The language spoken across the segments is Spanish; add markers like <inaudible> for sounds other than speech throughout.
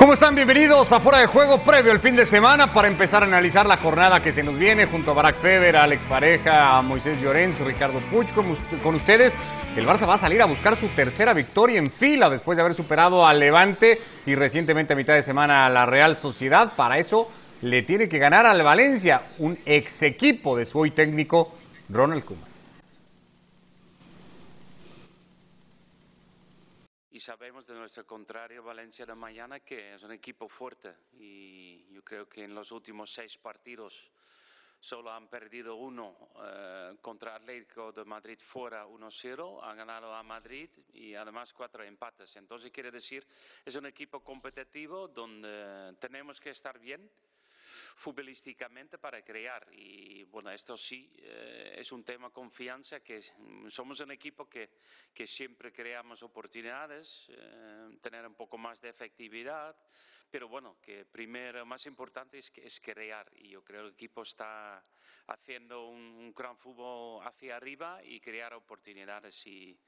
¿Cómo están? Bienvenidos a Fuera de Juego previo al fin de semana para empezar a analizar la jornada que se nos viene junto a Barack Feber, a Alex Pareja, a Moisés Llorens, Ricardo Puch con, con ustedes. El Barça va a salir a buscar su tercera victoria en fila después de haber superado al Levante y recientemente a mitad de semana a la Real Sociedad. Para eso le tiene que ganar al Valencia, un ex equipo de su hoy técnico Ronald Koeman. Y sabemos de nuestro contrario Valencia de mañana que es un equipo fuerte y yo creo que en los últimos seis partidos solo han perdido uno eh, contra Atlético de Madrid fuera 1-0, han ganado a Madrid y además cuatro empates. Entonces quiere decir, es un equipo competitivo donde tenemos que estar bien futbolísticamente para crear. Y bueno, esto sí eh, es un tema confianza, que somos un equipo que, que siempre creamos oportunidades, eh, tener un poco más de efectividad, pero bueno, que primero, más importante es, es crear. Y yo creo que el equipo está haciendo un, un gran fútbol hacia arriba y crear oportunidades y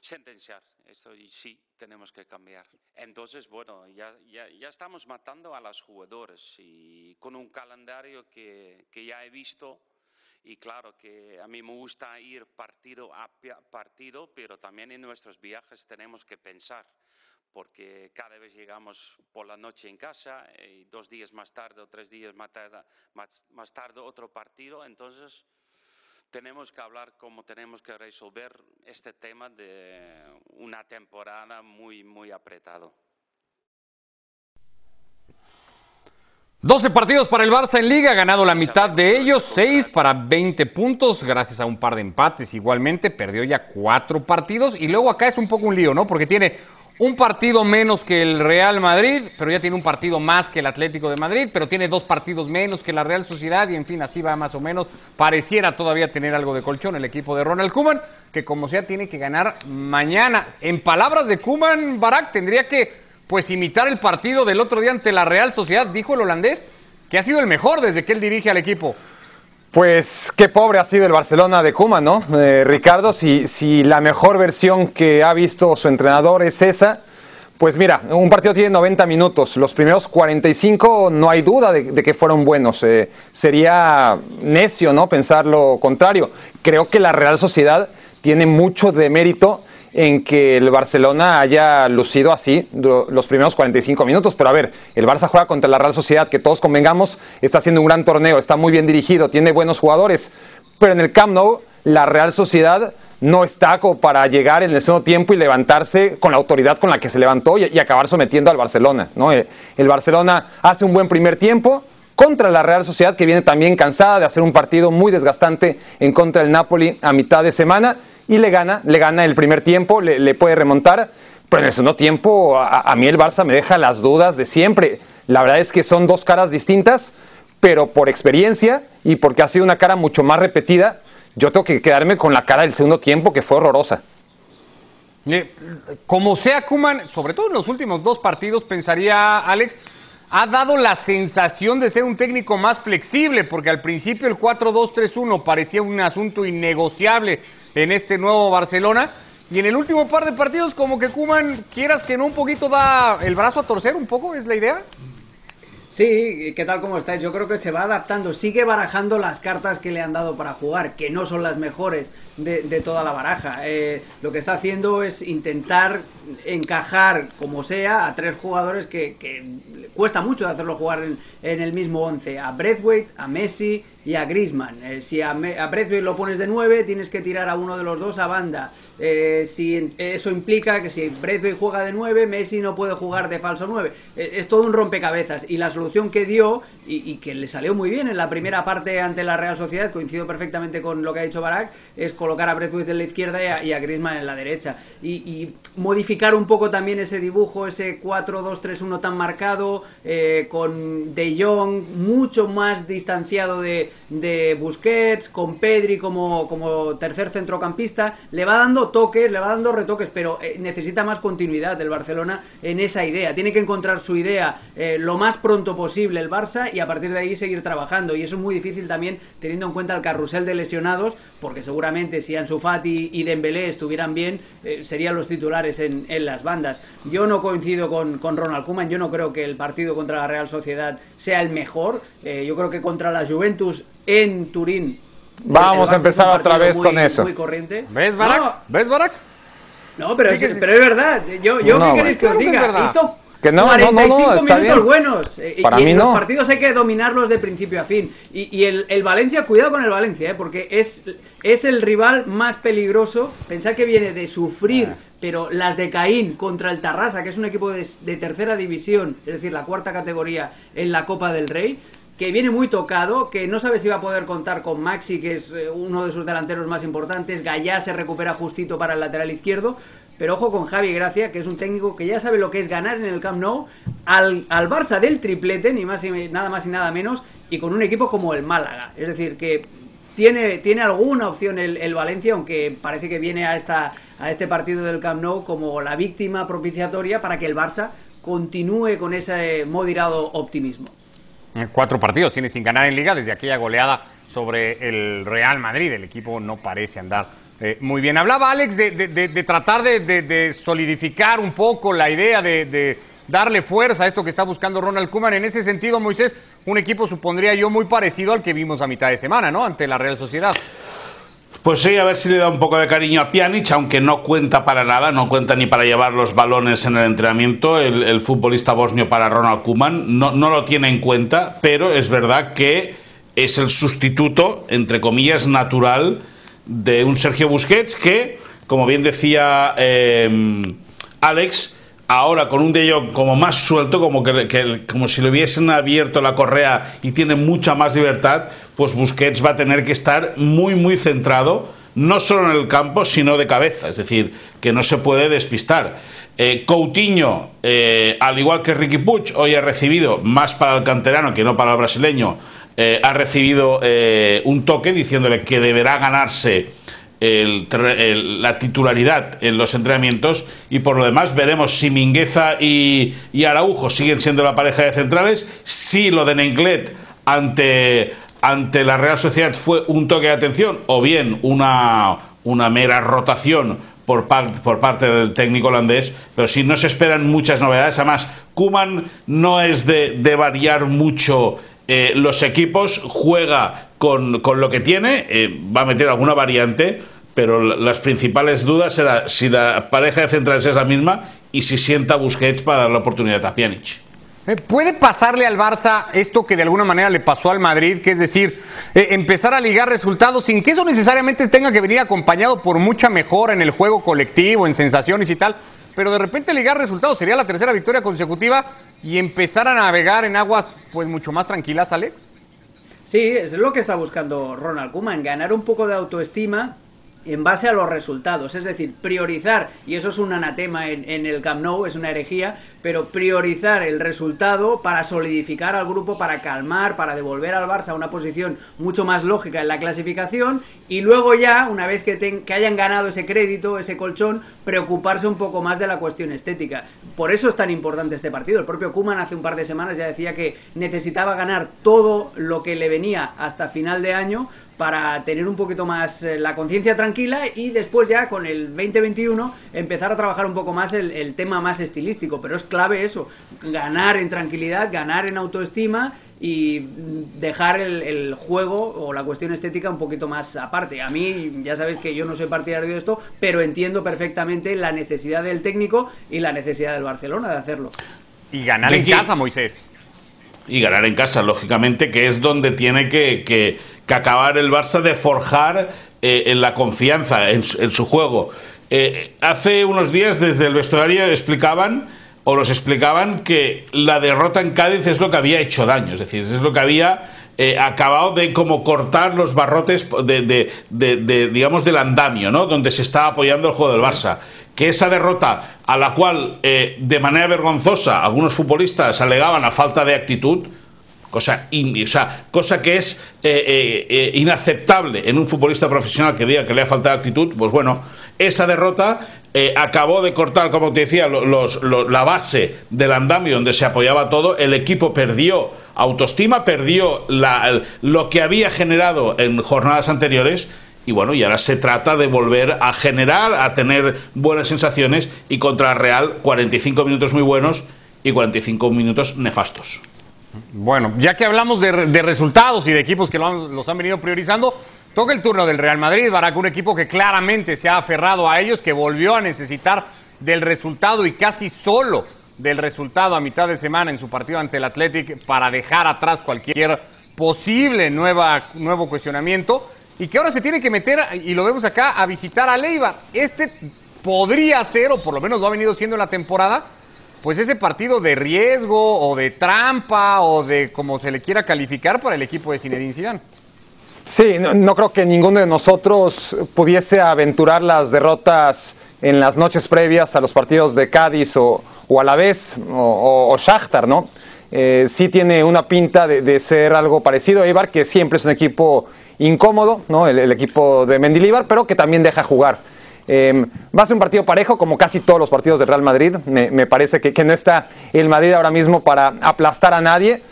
sentenciar. Esto sí tenemos que cambiar. Entonces, bueno, ya, ya, ya estamos matando a los jugadores y con un calendario que, que ya he visto. Y claro que a mí me gusta ir partido a partido, pero también en nuestros viajes tenemos que pensar, porque cada vez llegamos por la noche en casa y dos días más tarde o tres días más tarde, más, más tarde otro partido. Entonces, tenemos que hablar cómo tenemos que resolver este tema de una temporada muy, muy apretado. 12 partidos para el Barça en Liga, ha ganado la mitad de ellos, 6 para 20 puntos, gracias a un par de empates igualmente, perdió ya 4 partidos y luego acá es un poco un lío, ¿no? Porque tiene un partido menos que el Real Madrid, pero ya tiene un partido más que el Atlético de Madrid, pero tiene dos partidos menos que la Real Sociedad y en fin, así va más o menos. Pareciera todavía tener algo de colchón el equipo de Ronald Koeman, que como sea tiene que ganar mañana. En palabras de Koeman, Barak tendría que pues imitar el partido del otro día ante la Real Sociedad, dijo el holandés, que ha sido el mejor desde que él dirige al equipo. Pues qué pobre ha sido el Barcelona de Kuma, ¿no? Eh, Ricardo, si, si la mejor versión que ha visto su entrenador es esa, pues mira, un partido tiene 90 minutos, los primeros 45 no hay duda de, de que fueron buenos, eh, sería necio, ¿no? Pensar lo contrario. Creo que la Real Sociedad tiene mucho de mérito en que el Barcelona haya lucido así los primeros 45 minutos. Pero a ver, el Barça juega contra la Real Sociedad, que todos convengamos, está haciendo un gran torneo, está muy bien dirigido, tiene buenos jugadores. Pero en el Camp Nou, la Real Sociedad no está como para llegar en el segundo tiempo y levantarse con la autoridad con la que se levantó y, acabar sometiendo al Barcelona. ¿no? El, el Barcelona hace un buen primer tiempo, contra la Real Sociedad, que viene también cansada de hacer un partido muy desgastante en contra del Napoli a mitad de semana y le gana, le gana el primer tiempo, le, puede remontar, pero en el segundo tiempo a, a, mí el Barça me deja las dudas de siempre. La verdad es que son dos caras distintas, pero por experiencia y porque ha sido una cara mucho más repetida, yo tengo que quedarme con la cara del segundo tiempo que fue horrorosa. Como sea Kuman, sobre todo en los últimos dos partidos, pensaría Alex, ha dado la sensación de ser un técnico más flexible, porque al principio el 4-2-3-1 parecía un asunto innegociable en este nuevo Barcelona. Y en el último par de partidos, como que Kuman, quieras que no, un poquito da el brazo a torcer, un poco, ¿es la idea? Sí, ¿qué tal? ¿Cómo estáis? Yo creo que se va adaptando, sigue barajando las cartas que le han dado para jugar, que no son las mejores de, toda la baraja. Eh, lo que está haciendo es intentar encajar, como sea, a tres jugadores que, que cuesta mucho hacerlo jugar en, en, el mismo once, a Breathwaite, a Messi y a Griezmann. Eh, si a, a lo pones de nueve, tienes que tirar a uno de los dos a banda. Eh, si eso implica que si Breathwaite juega de 9, Messi no puede jugar de falso 9. Eh, es todo un rompecabezas. Y la solución que dio, y, que le salió muy bien en la primera parte ante la Real Sociedad, coincido perfectamente con lo que ha dicho Barak, es colocar a Breathwaite en la izquierda y a, y a Griezmann en la derecha. Y, y, modificar un poco también ese dibujo, ese 4-2-3-1 tan marcado, eh, con De Jong mucho más distanciado de, de Busquets, con Pedri como, como tercer centrocampista, le va dando toques, le va dando retoques, pero eh, necesita más continuidad del Barcelona en esa idea. Tiene que encontrar su idea eh, lo más pronto posible el Barça y a partir de ahí seguir trabajando. Y eso es muy difícil también teniendo en cuenta el carrusel de lesionados, porque seguramente si Ansu Fati y Dembélé estuvieran bien, eh, serían los titulares en, en, las bandas. Yo no coincido con, con Ronald Koeman, yo no creo que el partido contra la Real Sociedad sea el mejor. yo creo que contra la Juventus en Turín Vamos a empezar otra vez con eso. Muy corriente. ¿Ves, Barak? No. ¿Ves, Barak? No, pero, es, pero es verdad. Yo, yo ¿qué queréis que os diga? Hizo que no, 45 no, no, minutos bien. buenos. Eh, Para y mí los no. partidos hay que dominarlos de principio a fin. Y, y el, el, Valencia, cuidado con el Valencia, eh, porque es, es el rival más peligroso. Pensad que viene de sufrir, ah. pero las de Caín contra el Tarrasa, que es un equipo de, de tercera división, es decir, la cuarta categoría en la Copa del Rey que viene muy tocado, que no sabe si va a poder contar con Maxi, que es eh, uno de sus delanteros más importantes, Gallá se recupera justito para el lateral izquierdo, pero ojo con Javi Gracia, que es un técnico que ya sabe lo que es ganar en el Camp Nou al, al Barça del triplete, ni más nada más y nada menos, y con un equipo como el Málaga. Es decir, que tiene, tiene alguna opción el, el, Valencia, aunque parece que viene a, esta, a este partido del Camp Nou como la víctima propiciatoria para que el Barça continúe con ese moderado optimismo. Cuatro partidos tiene sin ganar en liga desde aquella goleada sobre el Real Madrid. El equipo no parece andar eh, muy bien. Hablaba Alex de, de, de, de tratar de, solidificar un poco la idea de, darle fuerza a esto que está buscando Ronald Koeman. En ese sentido, Moisés, un equipo supondría yo muy parecido al que vimos a mitad de semana, ¿no? Ante la Real Sociedad. Pues sí, a ver si le da un poco de cariño a Pjanic, aunque no cuenta para nada, no cuenta ni para llevar los balones en el entrenamiento, el, futbolista bosnio para Ronald Koeman, no, no, lo tiene en cuenta, pero es verdad que es el sustituto, entre comillas, natural de un Sergio Busquets que, como bien decía eh, Alex, ahora con un de como más suelto, como, que, que, como si le hubiesen abierto la correa y tiene mucha más libertad, pues Busquets va a tener que estar muy, muy centrado, no solo en el campo, sino de cabeza, es decir, que no se puede despistar. Eh, Coutinho, eh, al igual que Ricky Puig, hoy ha recibido, más para el canterano que no para el brasileño, eh, ha recibido un toque diciéndole que deberá ganarse el, el, la titularidad en los entrenamientos y por lo demás veremos si Mingueza y, Araujo siguen siendo la pareja de centrales, si lo de Nenglet ante ante la Real Sociedad fue un toque de atención o bien una, una mera rotación por, por, parte del técnico holandés, pero si no se esperan muchas novedades, además Kuman no es de, de variar mucho eh, los equipos, juega con, con lo que tiene, eh, va a meter alguna variante, pero las principales dudas serán si la pareja de centrales es la misma y si sienta Busquets para dar la oportunidad a Pjanic. ¿Puede pasarle al Barça esto que de alguna manera le pasó al Madrid, que es decir, eh, empezar a ligar resultados sin que eso necesariamente tenga que venir acompañado por mucha mejora en el juego colectivo, en sensaciones y tal? Pero de repente ligar resultados sería la tercera victoria consecutiva y empezar a navegar en aguas pues mucho más tranquilas, Alex. Sí, es lo que está buscando Ronald Koeman, ganar un poco de autoestima en base a los resultados, es decir, priorizar, y eso es un anatema en, en, el Camp Nou, es una herejía, pero priorizar el resultado para solidificar al grupo, para calmar, para devolver al Barça a una posición mucho más lógica en la clasificación y luego ya, una vez que, ten, que hayan ganado ese crédito, ese colchón, preocuparse un poco más de la cuestión estética. Por eso es tan importante este partido. El propio Kuman hace un par de semanas ya decía que necesitaba ganar todo lo que le venía hasta final de año para tener un poquito más eh, la conciencia tranquila y después ya con el 2021 empezar a trabajar un poco más el, el, tema más estilístico. Pero es clave eso, ganar en tranquilidad, ganar en autoestima y dejar el, el, juego o la cuestión estética un poquito más aparte. A mí ya sabéis que yo no soy partidario de esto, pero entiendo perfectamente la necesidad del técnico y la necesidad del Barcelona de hacerlo. Y ganar en casa, Moisés. Y ganar en casa, lógicamente, que es donde tiene que, que que acabar el Barça de forjar eh, en la confianza en su, juego. Eh, hace unos días desde el vestuario explicaban o los explicaban que la derrota en Cádiz es lo que había hecho daño, es decir, es lo que había eh, acabado de como cortar los barrotes de, digamos del andamio, ¿no? Donde se está apoyando el juego del Barça. Que esa derrota a la cual de manera vergonzosa algunos futbolistas alegaban a falta de actitud, o sea, cosa que es eh, eh, inaceptable en un futbolista profesional que diga que le ha faltado actitud, pues bueno, esa derrota eh, acabó de cortar, como te decía, los, la base del andamio donde se apoyaba todo. El equipo perdió autoestima, perdió lo que había generado en jornadas anteriores. Y bueno, y ahora se trata de volver a generar, a tener buenas sensaciones y contra Real 45 minutos muy buenos y 45 minutos nefastos. Bueno, ya que hablamos de, resultados y de equipos que los han venido priorizando, toca el turno del Real Madrid, Barack, un equipo que claramente se ha aferrado a ellos, que volvió a necesitar del resultado y casi solo del resultado a mitad de semana en su partido ante el Athletic para dejar atrás cualquier posible nueva, nuevo cuestionamiento y que ahora se tiene que meter, y lo vemos acá, a visitar a Leiva. Este podría ser, o por lo menos lo ha venido siendo en la temporada, pues ese partido de riesgo o de trampa o de como se le quiera calificar para el equipo de Zinedine Zidane. Sí, no, creo que ninguno de nosotros pudiese aventurar las derrotas en las noches previas a los partidos de Cádiz o, Alavés o, o, Shakhtar, ¿no? Eh, sí tiene una pinta de, ser algo parecido a Eibar, que siempre es un equipo incómodo, ¿no? El, equipo de Mendilibar, pero que también deja jugar. Em, va a ser un partido parejo, como casi todos los partidos de Real Madrid. Me, parece que, no está el Madrid ahora mismo para aplastar a nadie,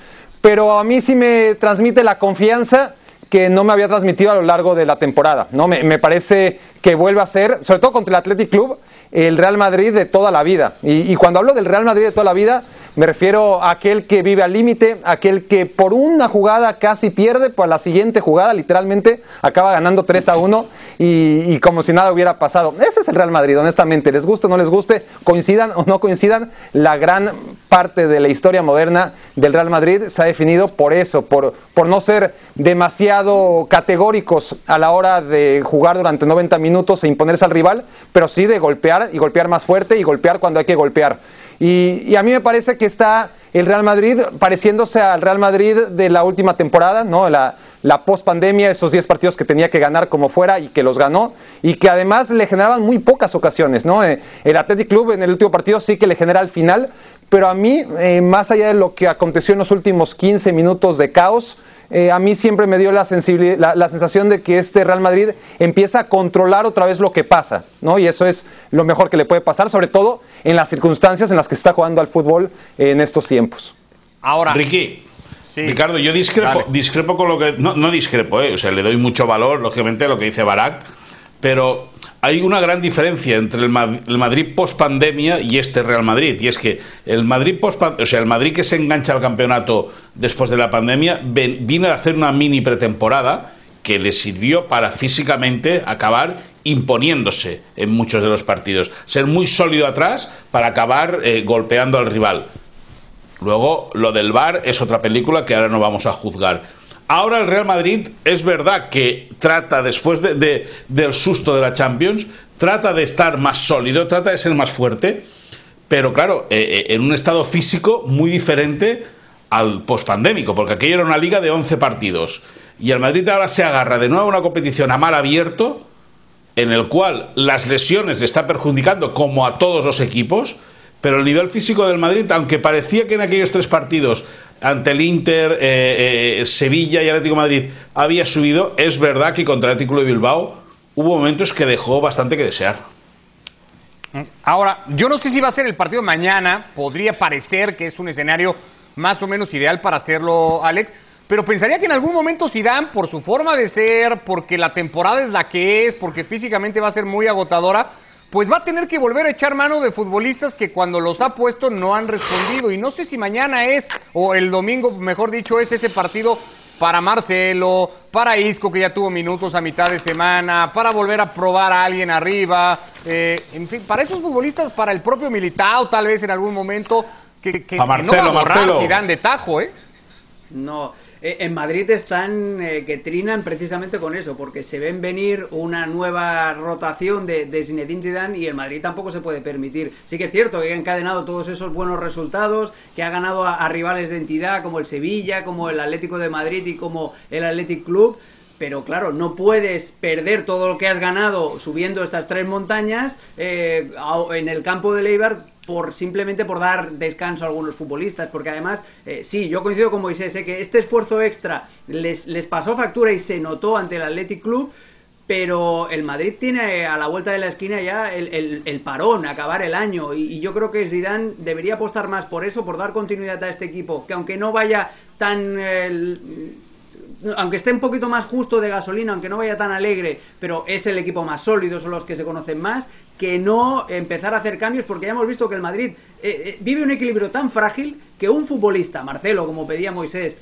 pero a mí sí me transmite la confianza que no me había transmitido a lo largo de la temporada. ¿no? Me, parece que vuelve a ser, sobre todo contra el Athletic Club, el Real Madrid de toda la vida. Y, y cuando hablo del Real Madrid de toda la vida, me refiero a aquel que vive al límite, aquel que por una jugada casi pierde, pues la siguiente jugada literalmente acaba ganando 3 a 1 y, como si nada hubiera pasado. Ese es el Real Madrid, honestamente. Les guste o no les guste, coincidan o no coincidan, la gran parte de la historia moderna del Real Madrid se ha definido por eso, por, por no ser demasiado categóricos a la hora de jugar durante 90 minutos e imponerse al rival, pero sí de golpear y golpear más fuerte y golpear cuando hay que golpear. Y, a mí me parece que está el Real Madrid pareciéndose al Real Madrid de la última temporada, ¿no? La, la post-pandemia, esos 10 partidos que tenía que ganar como fuera y que los ganó, y que además le generaban muy pocas ocasiones, ¿no? Eh, el Athletic Club en el último partido sí que le genera al final, pero a mí, eh, más allá de lo que aconteció en los últimos 15 minutos de caos, eh, a mí siempre me dio la, la, sensación de que este Real Madrid empieza a controlar otra vez lo que pasa, ¿no? Y eso es lo mejor que le puede pasar, sobre todo en las circunstancias en las que se está jugando al fútbol en estos tiempos. Ahora, Ricky, Ricardo, yo discrepo, discrepo con lo que. No, no discrepo, ¿eh? o sea, le doy mucho valor, lógicamente, a lo que dice Barak, pero hay una gran diferencia entre el, Madrid post pandemia y este Real Madrid. Y es que el Madrid post o sea, el Madrid que se engancha al campeonato después de la pandemia, vino a hacer una mini pretemporada que le sirvió para físicamente acabar imponiéndose en muchos de los partidos. Ser muy sólido atrás para acabar eh, golpeando al rival. Luego, lo del VAR es otra película que ahora no vamos a juzgar. Ahora el Real Madrid es verdad que trata, después de, del susto de la Champions, trata de estar más sólido, trata de ser más fuerte, pero claro, eh, eh, en un estado físico muy diferente al pospandémico, porque aquello era una liga de 11 partidos. Y el Madrid ahora se agarra de nuevo a una competición a mar abierto, en el cual las lesiones le está perjudicando como a todos los equipos, pero el nivel físico del Madrid, aunque parecía que en aquellos tres partidos ante el Inter, eh, eh, Sevilla y Atlético Madrid había subido, es verdad que contra el Atlético de Bilbao hubo momentos que dejó bastante que desear. Ahora, yo no sé si va a ser el partido mañana, podría parecer que es un escenario más o menos ideal para hacerlo, Alex, pero pensaría que en algún momento Zidane, por su forma de ser, porque la temporada es la que es, porque físicamente va a ser muy agotadora, pues va a tener que volver a echar mano de futbolistas que cuando los ha puesto no han respondido. Y no sé si mañana es, o el domingo, mejor dicho, es ese partido para Marcelo, para Isco, que ya tuvo minutos a mitad de semana, para volver a probar a alguien arriba. Eh, en fin, para esos futbolistas, para el propio Militao, tal vez en algún momento, que, que, a Marcelo, no va a si dan de tajo, ¿eh? No, en Madrid están eh, que trinan precisamente con eso, porque se ven venir una nueva rotación de, de Zinedine Zidane y el Madrid tampoco se puede permitir. Sí que es cierto que ha encadenado todos esos buenos resultados, que ha ganado a, rivales de entidad como el Sevilla, como el Atlético de Madrid y como el Athletic Club, pero claro, no puedes perder todo lo que has ganado subiendo estas tres montañas eh, en el campo de Leibar por simplemente por dar descanso a algunos futbolistas, porque además, eh, sí, yo coincido con Moisés, eh, que este esfuerzo extra les, les pasó factura y se notó ante el Athletic Club, pero el Madrid tiene a la vuelta de la esquina ya el, el, parón, acabar el año, y, yo creo que Zidane debería apostar más por eso, por dar continuidad a este equipo, que aunque no vaya tan... aunque esté un poquito más justo de gasolina, aunque no vaya tan alegre, pero es el equipo más sólido, son los que se conocen más, que no empezar a hacer cambios, porque ya hemos visto que el Madrid eh, eh, vive un equilibrio tan frágil que un futbolista, Marcelo, como pedía Moisés,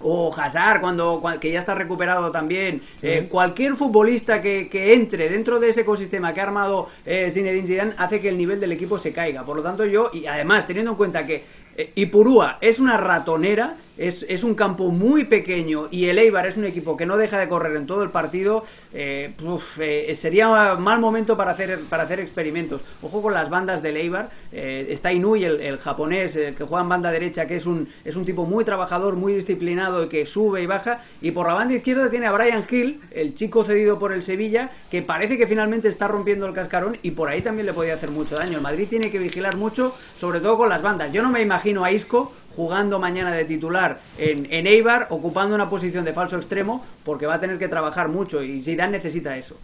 o Hazard cuando, que ya está recuperado también eh, cualquier futbolista que, que, entre dentro de ese ecosistema que ha armado eh, Zinedine Zidane hace que el nivel del equipo se caiga. Por lo tanto yo y además teniendo en cuenta que eh, Ipurúa es una ratonera es, un campo muy pequeño y el Eibar es un equipo que no deja de correr en todo el partido, eh, eh, sería mal momento para hacer, para hacer experimentos. Ojo con las bandas del Eibar, eh, está Inui, el, japonés, que juega en banda derecha, que es un, es un tipo muy trabajador, muy disciplinado y que sube y baja, y por la banda izquierda tiene a Brian Hill, el chico cedido por el Sevilla, que parece que finalmente está rompiendo el cascarón y por ahí también le podía hacer mucho daño. El Madrid tiene que vigilar mucho, sobre todo con las bandas. Yo no me imagino a Isco jugando mañana de titular en, en Eibar, ocupando una posición de falso extremo, porque va a tener que trabajar mucho y Zidane necesita eso.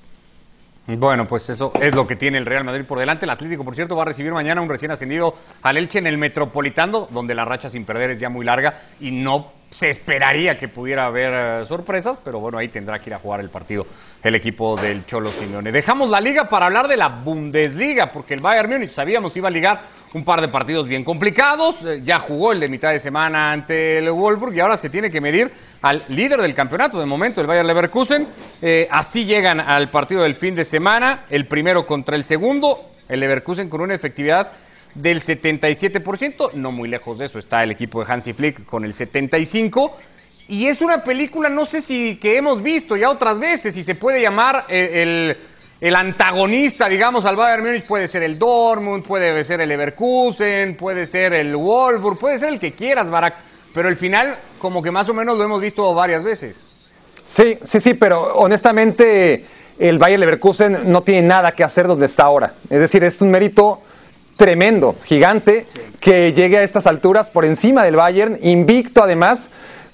Bueno, pues eso es lo que tiene el Real Madrid por delante. El Atlético, por cierto, va a recibir mañana un recién ascendido al Elche en el Metropolitano, donde la racha sin perder es ya muy larga y no se esperaría que pudiera haber eh, sorpresas, pero bueno, ahí tendrá que ir a jugar el partido el equipo del Cholo Simeone. Dejamos la liga para hablar de la Bundesliga, porque el Bayern Múnich sabíamos iba a ligar un par de partidos bien complicados, eh, ya jugó el de mitad de semana ante el Wolfsburg y ahora se tiene que medir al líder del campeonato de momento, el Bayern Leverkusen. Eh, así llegan al partido del fin de semana, el primero contra el segundo, el Leverkusen con una efectividad del 77%, no muy lejos de eso está el equipo de Hansi Flick con el 75%, y es una película, no sé si que hemos visto ya otras veces, si se puede llamar el, el, antagonista, digamos, al Bayern Múnich, puede ser el Dortmund, puede ser el Leverkusen, puede ser el Wolfsburg, puede ser el que quieras, Barak, pero el final como que más o menos lo hemos visto varias veces. Sí, sí, sí, pero honestamente el Bayern Leverkusen no tiene nada que hacer donde está ahora. Es decir, es un mérito tremendo, gigante, que llegue a estas alturas por encima del Bayern, invicto además,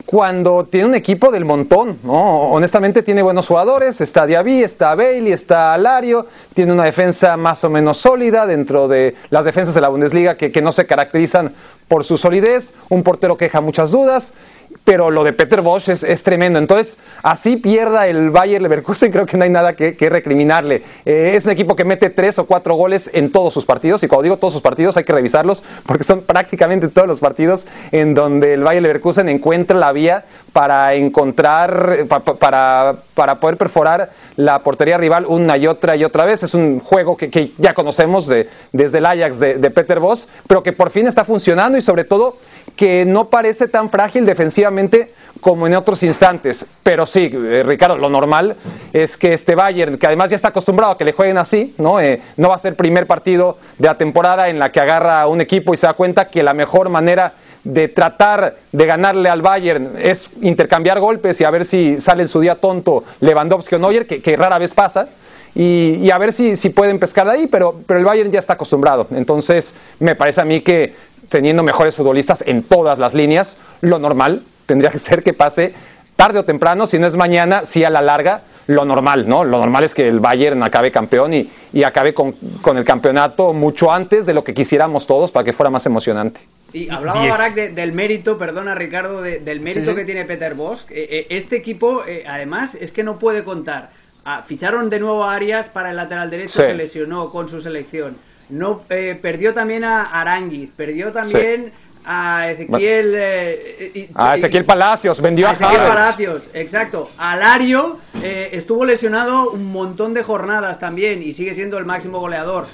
cuando tiene un equipo del montón, ¿no? Honestamente tiene buenos jugadores, está Diaby, está Bailey, está Alario, tiene una defensa más o menos sólida dentro de las defensas de la Bundesliga que, que no se caracterizan por su solidez, un portero que deja muchas dudas, pero lo de Peter Bosch es, tremendo. Entonces, así pierda el Bayern Leverkusen, <laughs> creo que no hay nada que, recriminarle. Eh, es un equipo que mete tres o cuatro goles en todos sus partidos, y cuando digo todos sus partidos hay que revisarlos, <laughs> porque son prácticamente todos los partidos en donde el Bayern Leverkusen encuentra la vía para encontrar, para, para poder perforar la portería rival una y otra y otra vez. Es un juego que, ya conocemos de, desde el Ajax de Peter Bosch, pero que por fin está funcionando y sobre todo que no parece tan frágil defensivamente como en otros instantes. Pero sí, eh, Ricardo, lo normal es que este Bayern, que además ya está acostumbrado a que le jueguen así, ¿no? Eh, no va a ser primer partido de la temporada en la que agarra a un equipo y se da cuenta que la mejor manera de tratar de ganarle al Bayern es intercambiar golpes y a ver si sale en su día tonto Lewandowski o Neuer, que, rara vez pasa. Y, a ver si, si pueden pescar de ahí, pero, pero el Bayern ya está acostumbrado. Entonces, me parece a mí que teniendo mejores futbolistas en todas las líneas, lo normal tendría que ser que pase tarde o temprano, si no es mañana, si a la larga, lo normal, ¿no? Lo normal es que el Bayern acabe campeón y, y acabe con, con, el campeonato mucho antes de lo que quisiéramos todos para que fuera más emocionante. Y hablaba Barak del mérito, perdona Ricardo, del mérito que tiene Peter Bosch. Eh, eh, este equipo, eh, además, es que no puede contar. Ah, ficharon de nuevo a Arias para el lateral derecho, se lesionó con su selección no eh, perdió también a Aranguiz, perdió también a Ezequiel eh, a Ezequiel Palacios, vendió a, Ezequiel Palacios, exacto. Alario eh, estuvo lesionado un montón de jornadas también y sigue siendo el máximo goleador.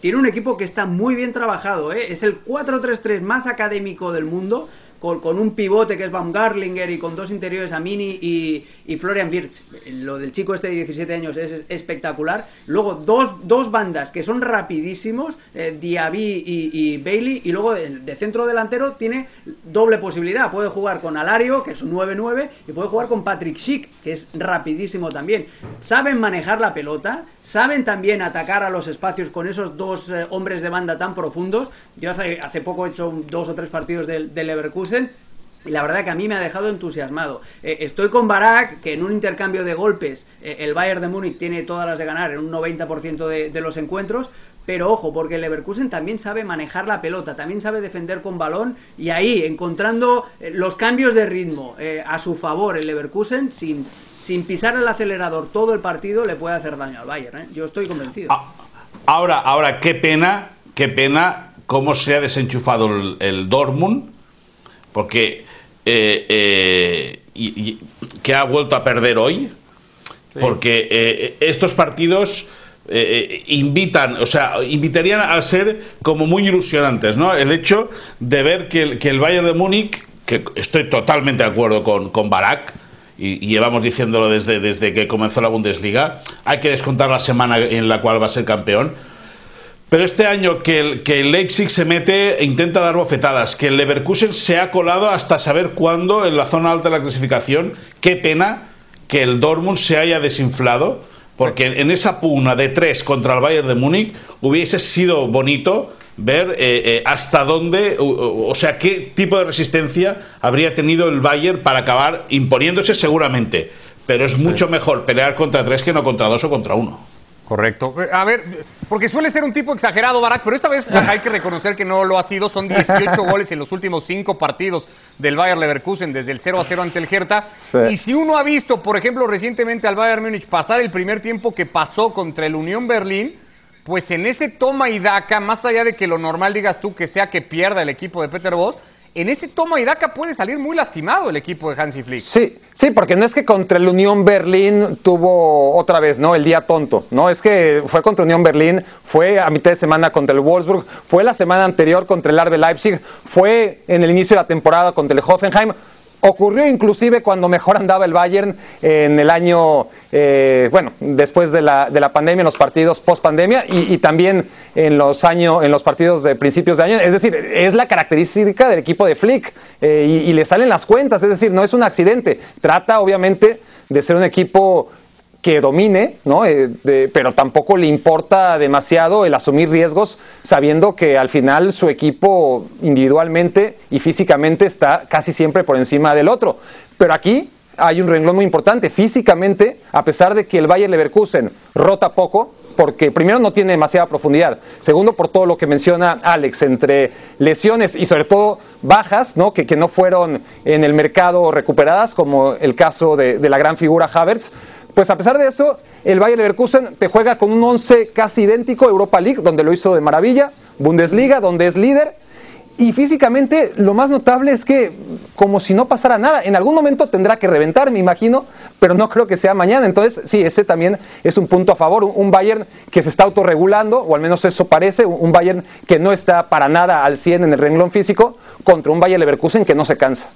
tiene un equipo que está muy bien trabajado, es el 4-3-3 más académico del mundo con, un pivote que es Baumgartlinger y con dos interiores Amini y, y Florian Wirtz. Lo del chico este de 17 años es espectacular. Luego dos, dos bandas que son rapidísimos, eh, Diaby y, Bailey, y luego de, centro delantero tiene doble posibilidad. Puede jugar con Alario, que es un 9-9, y puede jugar con Patrick Schick, que es rapidísimo también. Saben manejar la pelota, saben también atacar a los espacios con esos dos eh, hombres de banda tan profundos. Yo hace, hace poco he hecho dos o tres partidos del, del Leverkusen y la verdad que a mí me ha dejado entusiasmado. Eh, estoy con Barak, que en un intercambio de golpes eh, el Bayern de Múnich tiene todas las de ganar en un 90% de, de los encuentros, pero ojo, porque el Leverkusen también sabe manejar la pelota, también sabe defender con balón y ahí encontrando eh, los cambios de ritmo a su favor el Leverkusen sin, sin pisar el acelerador todo el partido le puede hacer daño al Bayern. Yo estoy convencido. Ah, ahora, ahora, qué pena, qué pena cómo se ha desenchufado el, el Dortmund, porque eh, eh, y, que ha vuelto a perder hoy, porque eh, estos partidos invitan, o sea, invitarían a ser como muy ilusionantes, ¿no? El hecho de ver que el, que el Bayern de Múnich, que estoy totalmente de acuerdo con, con Barak, y, y, llevamos diciéndolo desde, desde que comenzó la Bundesliga, hay que descontar la semana en la cual va a ser campeón, pero este año que el, que el Leipzig se mete e intenta dar bofetadas, que el Leverkusen se ha colado hasta saber cuándo en la zona alta de la clasificación, qué pena que el Dortmund se haya desinflado, porque en esa pugna de tres contra el Bayern de Múnich hubiese sido bonito ver eh, eh, hasta dónde, o, o, sea, qué tipo de resistencia habría tenido el Bayern para acabar imponiéndose seguramente. Pero es mucho mejor pelear contra tres que no contra dos o contra uno. Correcto. A ver, porque suele ser un tipo exagerado, Barak, pero esta vez <laughs> hay que reconocer que no lo ha sido. Son 18 <laughs> goles en los últimos 5 partidos del Bayern Leverkusen desde el 0 a 0 ante el Hertha. Sí. Y si uno ha visto, por ejemplo, recientemente al Bayern Múnich pasar el primer tiempo que pasó contra el Unión Berlín, pues en ese toma y daca, más allá de que lo normal digas tú que sea que pierda el equipo de Peter Bosz, en ese toma y daca puede salir muy lastimado el equipo de Hansi Flick. Sí, sí, porque no es que contra el Unión Berlín tuvo otra vez, ¿no? El día tonto, ¿no? Es que fue contra Unión Berlín, fue a mitad de semana contra el Wolfsburg, fue la semana anterior contra el RB Leipzig, fue en el inicio de la temporada contra el Hoffenheim. Ocurrió inclusive cuando mejor andaba el Bayern en el año, eh, bueno, después de la, de la, pandemia, en los partidos post pandemia y, también en los años, en los partidos de principios de año. Es decir, es la característica del equipo de Flick eh, y, le salen las cuentas. Es decir, no es un accidente. Trata, obviamente, de ser un equipo que domine, ¿no? Eh, de, pero tampoco le importa demasiado el asumir riesgos, sabiendo que al final su equipo individualmente y físicamente está casi siempre por encima del otro. Pero aquí hay un renglón muy importante. Físicamente, a pesar de que el Bayer Leverkusen rota poco, porque primero no tiene demasiada profundidad, segundo por todo lo que menciona Alex, entre lesiones y sobre todo bajas, ¿no? Que, que no fueron en el mercado recuperadas, como el caso de, de la gran figura Havertz, pues a pesar de eso, el Bayer Leverkusen te juega con un 11 casi idéntico, Europa League, donde lo hizo de maravilla, Bundesliga, donde es líder, y físicamente lo más notable es que como si no pasara nada, en algún momento tendrá que reventar, me imagino, pero no creo que sea mañana, entonces sí, ese también es un punto a favor, un Bayern que se está autorregulando, o al menos eso parece, un Bayern que no está para nada al 100 en el renglón físico, contra un Bayer Leverkusen que no se cansa.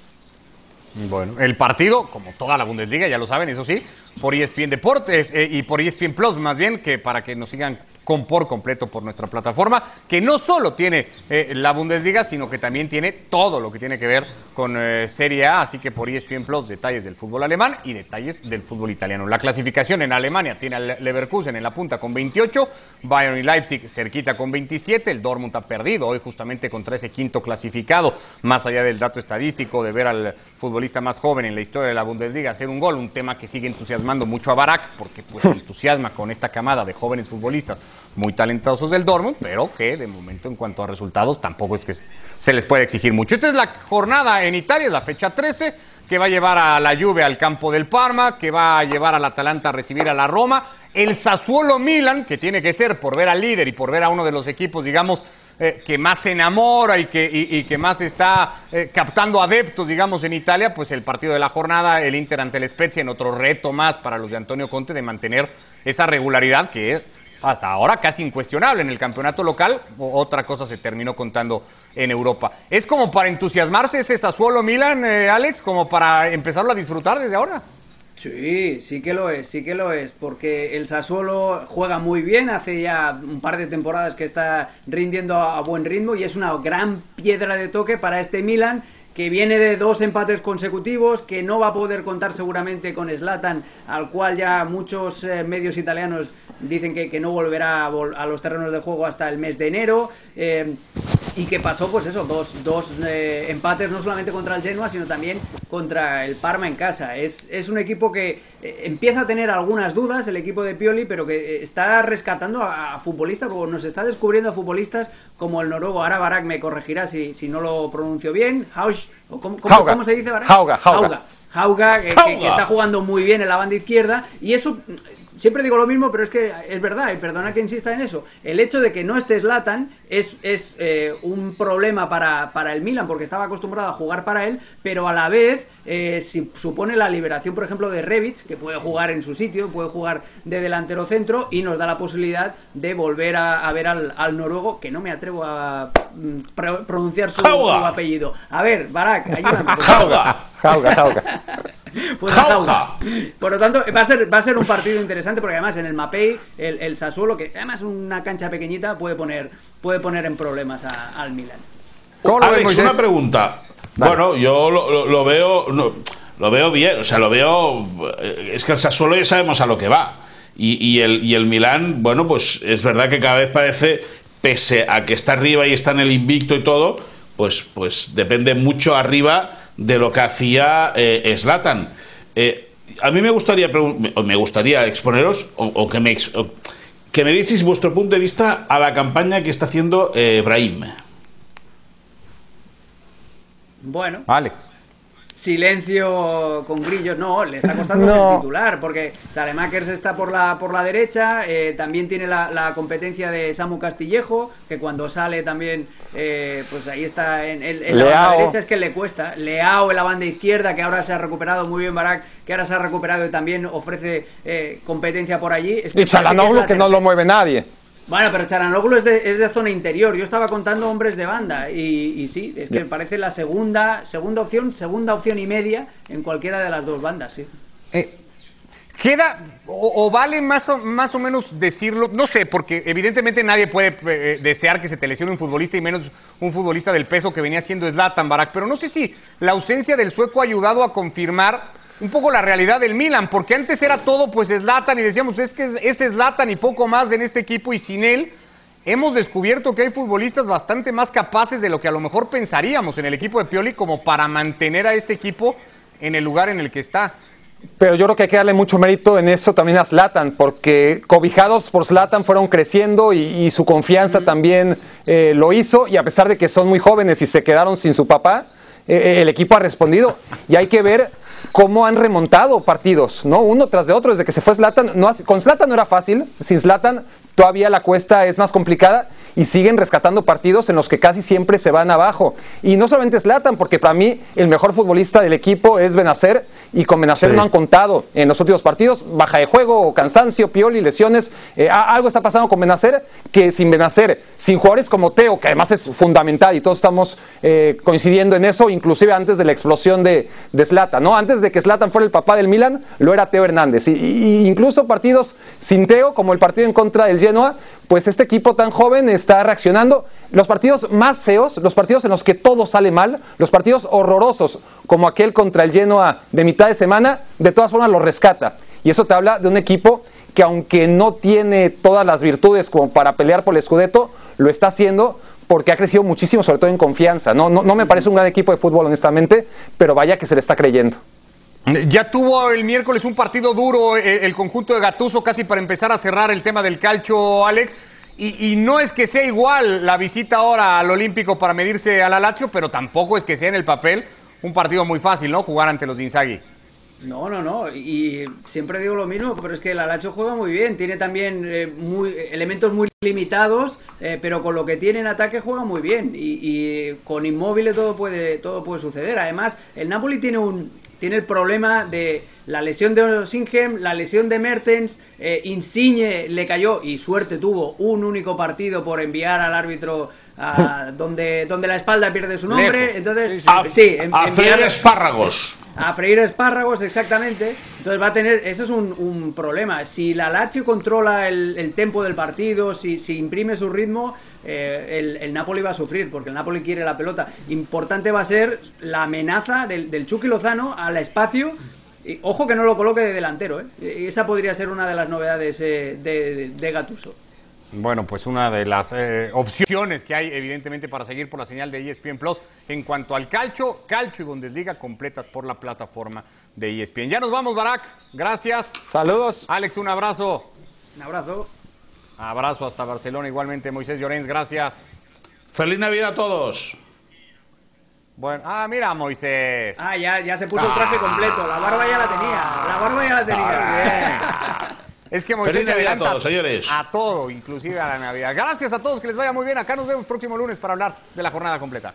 Bueno, el partido, como toda la Bundesliga, ya lo saben, eso sí, por ESPN Deportes eh, y por ESPN Plus, más bien, que para que nos sigan con por completo por nuestra plataforma, que no solo tiene eh, la Bundesliga, sino que también tiene todo lo que tiene que ver con eh, Serie A, así que por ESPN Plus detalles del fútbol alemán y detalles del fútbol italiano. La clasificación en Alemania tiene al Leverkusen en la punta con 28, Bayern y Leipzig cerquita con 27, el Dortmund ha perdido hoy justamente contra ese quinto clasificado, más allá del dato estadístico de ver al futbolista más joven en la historia de la Bundesliga hacer un gol, un tema que sigue entusiasmando mucho a Barak, porque pues <laughs> entusiasma con esta camada de jóvenes futbolistas muy talentosos del Dortmund, pero que de momento en cuanto a resultados tampoco es que se les puede exigir mucho. Esta es la jornada en Italia, es la fecha 13, que va a llevar a la Juve al campo del Parma, que va a llevar al Atalanta a recibir a la Roma, el Sassuolo Milan, que tiene que ser por ver al líder y por ver a uno de los equipos, digamos, eh, que más se enamora y que, más está eh, captando adeptos, digamos, en Italia, pues el partido de la jornada, el Inter ante el Spezia, en otro reto más para los de Antonio Conte de mantener esa regularidad que es hasta ahora casi incuestionable en el campeonato local, otra cosa se terminó contando en Europa. ¿Es como para entusiasmarse ese Sassuolo Milan, eh, Alex, como para empezarlo a disfrutar desde ahora? Sí, sí que lo es, sí que lo es, porque el Sassuolo juega muy bien, hace ya un par de temporadas que está rindiendo a buen ritmo y es una gran piedra de toque para este Milan que viene de dos empates consecutivos, que no va a poder contar seguramente con Slatan, al cual ya muchos eh, medios italianos dicen que, que no volverá a, vol a, los terrenos de juego hasta el mes de enero. Eh, y que pasó pues eso, dos, dos eh, empates no solamente contra el Genoa, sino también contra el Parma en casa. Es, es un equipo que eh, empieza a tener algunas dudas, el equipo de Pioli, pero que eh, está rescatando a, futbolistas, o nos está descubriendo a futbolistas como el noruego, ahora Barak me corregirá si, si no lo pronuncio bien, Hausch, ¿cómo, cómo, se dice Barak? Hauga, Hauga. Hauga, que, que, está jugando muy bien en la banda izquierda y eso siempre digo lo mismo, pero es que es verdad, y perdona que insista en eso. El hecho de que no esté Zlatan es, es eh, un problema para, para, el Milan, porque estaba acostumbrado a jugar para él, pero a la vez eh, si supone la liberación, por ejemplo, de Rebic, que puede jugar en su sitio, puede jugar de delantero centro, y nos da la posibilidad de volver a, ver al, al, noruego, que no me atrevo a mm, pronunciar su, apellido. A ver, Barak, ayúdame. <laughs> Jauga. Jauga, Jauga. <laughs> Pues Por lo tanto, va a ser va a ser un partido interesante porque además en el Mapei el, el Sassuolo, que además es una cancha pequeñita, puede poner puede poner en problemas al Milan. Alex, una pregunta. Bueno, yo lo, veo lo veo bien, o sea, lo veo eh, es que el Sassuolo ya sabemos a lo que va. Y, y, el, y el Milán, bueno, pues es verdad que cada vez parece, pese a que está arriba y está en el invicto y todo, pues, pues depende mucho arriba de lo que hacía eh, Slatan. Eh, a mí me gustaría, me gustaría exponeros o, que me que me dices vuestro punto de vista a la campaña que está haciendo eh, Brahim. Bueno. Vale silencio con grillos. No, le está costando ser titular, porque Salemakers está por la, por la derecha, eh, también tiene la, competencia de Samu Castillejo, que cuando sale también, eh, pues ahí está en, la banda derecha, es que le cuesta. Leao en la banda izquierda, que ahora se ha recuperado muy bien Barak, que ahora se ha recuperado y también ofrece eh, competencia por allí. Es que y Chalanoglu que no lo mueve nadie. Bueno, pero Charanoglu es de, es de zona interior. Yo estaba contando hombres de banda y, y sí, es que me parece la segunda, segunda opción, segunda opción y media en cualquiera de las dos bandas, sí. Eh, queda o, vale más o, más o menos decirlo, no sé, porque evidentemente nadie puede eh, desear que se te lesione un futbolista y menos un futbolista del peso que venía siendo Zlatan Barak, pero no sé si la ausencia del sueco ha ayudado a confirmar un poco la realidad del Milan, porque antes era todo pues Slatan y decíamos, es que es, Slatan y poco más en este equipo y sin él hemos descubierto que hay futbolistas bastante más capaces de lo que a lo mejor pensaríamos en el equipo de Pioli como para mantener a este equipo en el lugar en el que está. Pero yo creo que hay que darle mucho mérito en eso también a Slatan, porque cobijados por Slatan fueron creciendo y, su confianza también eh, lo hizo, y a pesar de que son muy jóvenes y se quedaron sin su papá, eh, el equipo ha respondido. Y hay que ver cómo han remontado partidos, ¿no? Uno tras de otro, desde que se fue Slatan. No, con Slatan no era fácil, sin Slatan todavía la cuesta es más complicada y siguen rescatando partidos en los que casi siempre se van abajo. Y no solamente Slatan, porque para mí el mejor futbolista del equipo es Benacer y con Benacer no han contado en los últimos partidos, baja de juego, cansancio, pioli, lesiones, eh, algo está pasando con Benacer que sin Benacer, sin jugadores como Teo, que además es fundamental y todos estamos eh, coincidiendo en eso, inclusive antes de la explosión de, de Zlatan, ¿no? Antes de que Slatan fuera el papá del Milan, lo era Teo Hernández. Y, incluso partidos sin Teo, como el partido en contra del Genoa, pues este equipo tan joven está reaccionando. Los partidos más feos, los partidos en los que todo sale mal, los partidos horrorosos, como aquel contra el Genoa de mitad de semana, de todas formas lo rescata. Y eso te habla de un equipo que aunque no tiene todas las virtudes como para pelear por el Scudetto, lo está haciendo porque ha crecido muchísimo, sobre todo en confianza. No, no, no me parece un gran equipo de fútbol, honestamente, pero vaya que se le está creyendo. Ya tuvo el miércoles un partido duro eh, el, conjunto de Gatuso casi para empezar a cerrar el tema del calcho, Alex. Y, no es que sea igual la visita ahora al Olímpico para medirse al Alacho, pero tampoco es que sea en el papel un partido muy fácil, ¿no? Jugar ante los Inzaghi. No, no, no. Y siempre digo lo mismo, pero es que el Alacho juega muy bien. Tiene también eh, muy, elementos muy limitados, eh, pero con lo que tiene en ataque juega muy bien. Y, y con inmóviles todo puede, todo puede suceder. Además, el Napoli tiene un, tiene el problema de la lesión de Singhem, la lesión de Mertens, eh, Insigne le cayó y suerte tuvo un único partido por enviar al árbitro a <laughs> donde, donde la espalda pierde su nombre. Entonces, sí, a, freír espárragos. A freír espárragos, exactamente. Entonces va a tener, ese es un, problema. Si la Lache controla el, el tempo del partido, si, si imprime su ritmo, eh, el, el, Napoli va a sufrir, porque el Napoli quiere la pelota. Importante va a ser la amenaza del, del Chucky Lozano al espacio. Y, ojo que no lo coloque de delantero, ¿eh? Esa podría ser una de las novedades eh, de, de, Gatuso. Bueno, pues una de las eh, opciones que hay, evidentemente, para seguir por la señal de ESPN Plus. En cuanto al calcho, calcho y Bundesliga completas por la plataforma de ESPN. Ya nos vamos, Barak. Gracias. Saludos. Alex, un abrazo. Un abrazo. Abrazo hasta Barcelona. Igualmente, Moisés Llorens, gracias. Feliz Navidad a todos. Bueno, ah, mira, Moisés. Ah, ya, ya se puso el traje completo. La barba ya la tenía. La barba ya la tenía. Es que Moisés Feliz se Navidad a todos, señores. A todo, inclusive a la Navidad. Gracias a todos, que les vaya muy bien. Acá nos vemos próximo lunes para hablar de la jornada completa.